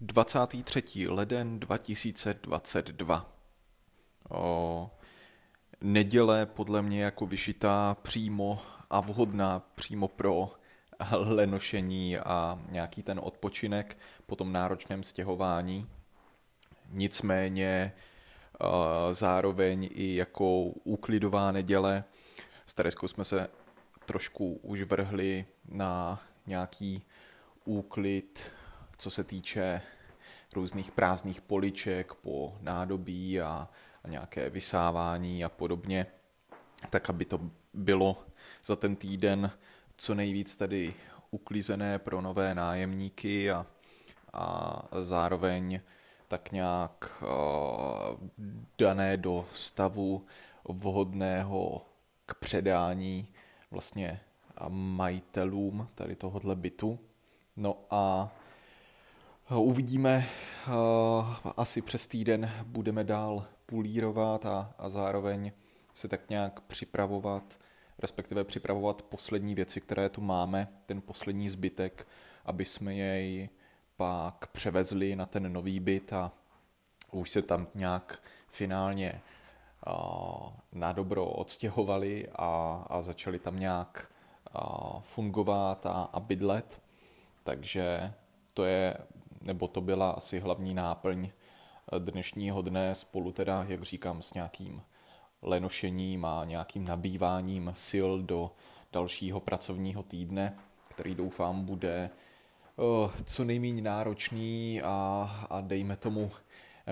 23. leden 2022. O, neděle podle mě jako vyšitá přímo a vhodná přímo pro lenošení a nějaký ten odpočinek po tom náročném stěhování. Nicméně zároveň i jako úklidová neděle. S Tereskou jsme se trošku už vrhli na nějaký úklid, co se týče různých prázdných poliček po nádobí a, a nějaké vysávání a podobně, tak aby to bylo za ten týden co nejvíc tady uklízené pro nové nájemníky a, a zároveň tak nějak uh, dané do stavu vhodného k předání vlastně majitelům tady tohohle bytu. No a uvidíme, asi přes týden budeme dál pulírovat a, a zároveň se tak nějak připravovat, respektive připravovat poslední věci, které tu máme, ten poslední zbytek, aby jsme jej pak převezli na ten nový byt a už se tam nějak finálně na dobro odstěhovali a, a začali tam nějak fungovat a, a bydlet. Takže to je, nebo to byla asi hlavní náplň dnešního dne spolu teda, jak říkám, s nějakým lenošením a nějakým nabýváním sil do dalšího pracovního týdne, který doufám bude co nejméně náročný a, a dejme tomu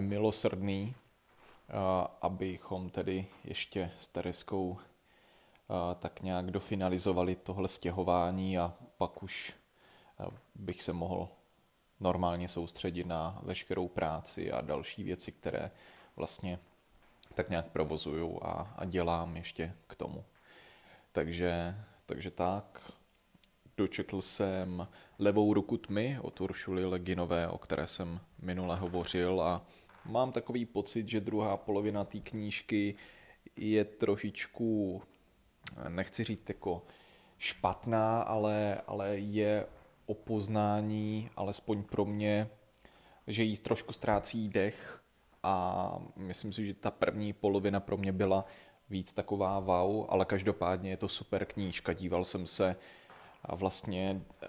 milosrdný, abychom tedy ještě s Tereskou tak nějak dofinalizovali tohle stěhování a pak už bych se mohl normálně soustředit na veškerou práci a další věci, které vlastně tak nějak provozuju a, a dělám ještě k tomu. Takže, takže tak, dočetl jsem Levou ruku tmy od Uršuly Leginové, o které jsem minule hovořil a mám takový pocit, že druhá polovina té knížky je trošičku, nechci říct jako špatná, ale, ale je o poznání, alespoň pro mě, že jí trošku ztrácí dech a myslím si, že ta první polovina pro mě byla víc taková wow, ale každopádně je to super knížka. Díval jsem se vlastně eh,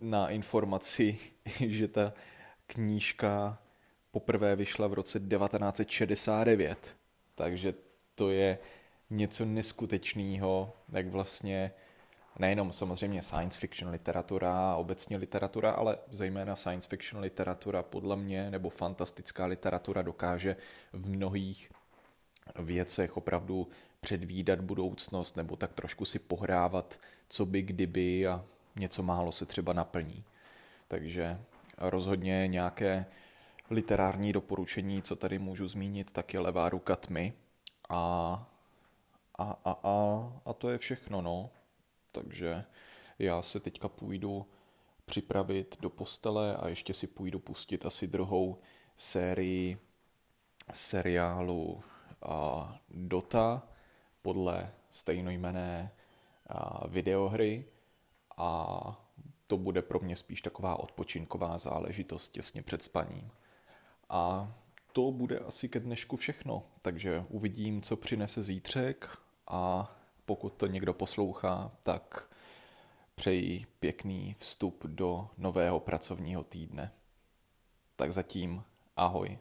na informaci, že ta knížka poprvé vyšla v roce 1969, takže to je něco neskutečného, jak vlastně nejenom samozřejmě science fiction literatura, obecně literatura, ale zejména science fiction literatura podle mě, nebo fantastická literatura dokáže v mnohých věcech opravdu předvídat budoucnost nebo tak trošku si pohrávat, co by kdyby a něco málo se třeba naplní. Takže rozhodně nějaké literární doporučení, co tady můžu zmínit, tak je Levá ruka tmy. A, a, a, a, a to je všechno, no. Takže já se teďka půjdu připravit do postele a ještě si půjdu pustit asi druhou sérii seriálu a, Dota podle stejnojmené videohry a to bude pro mě spíš taková odpočinková záležitost těsně před spaním. A to bude asi ke dnešku všechno, takže uvidím, co přinese zítřek a pokud to někdo poslouchá, tak přeji pěkný vstup do nového pracovního týdne. Tak zatím ahoj.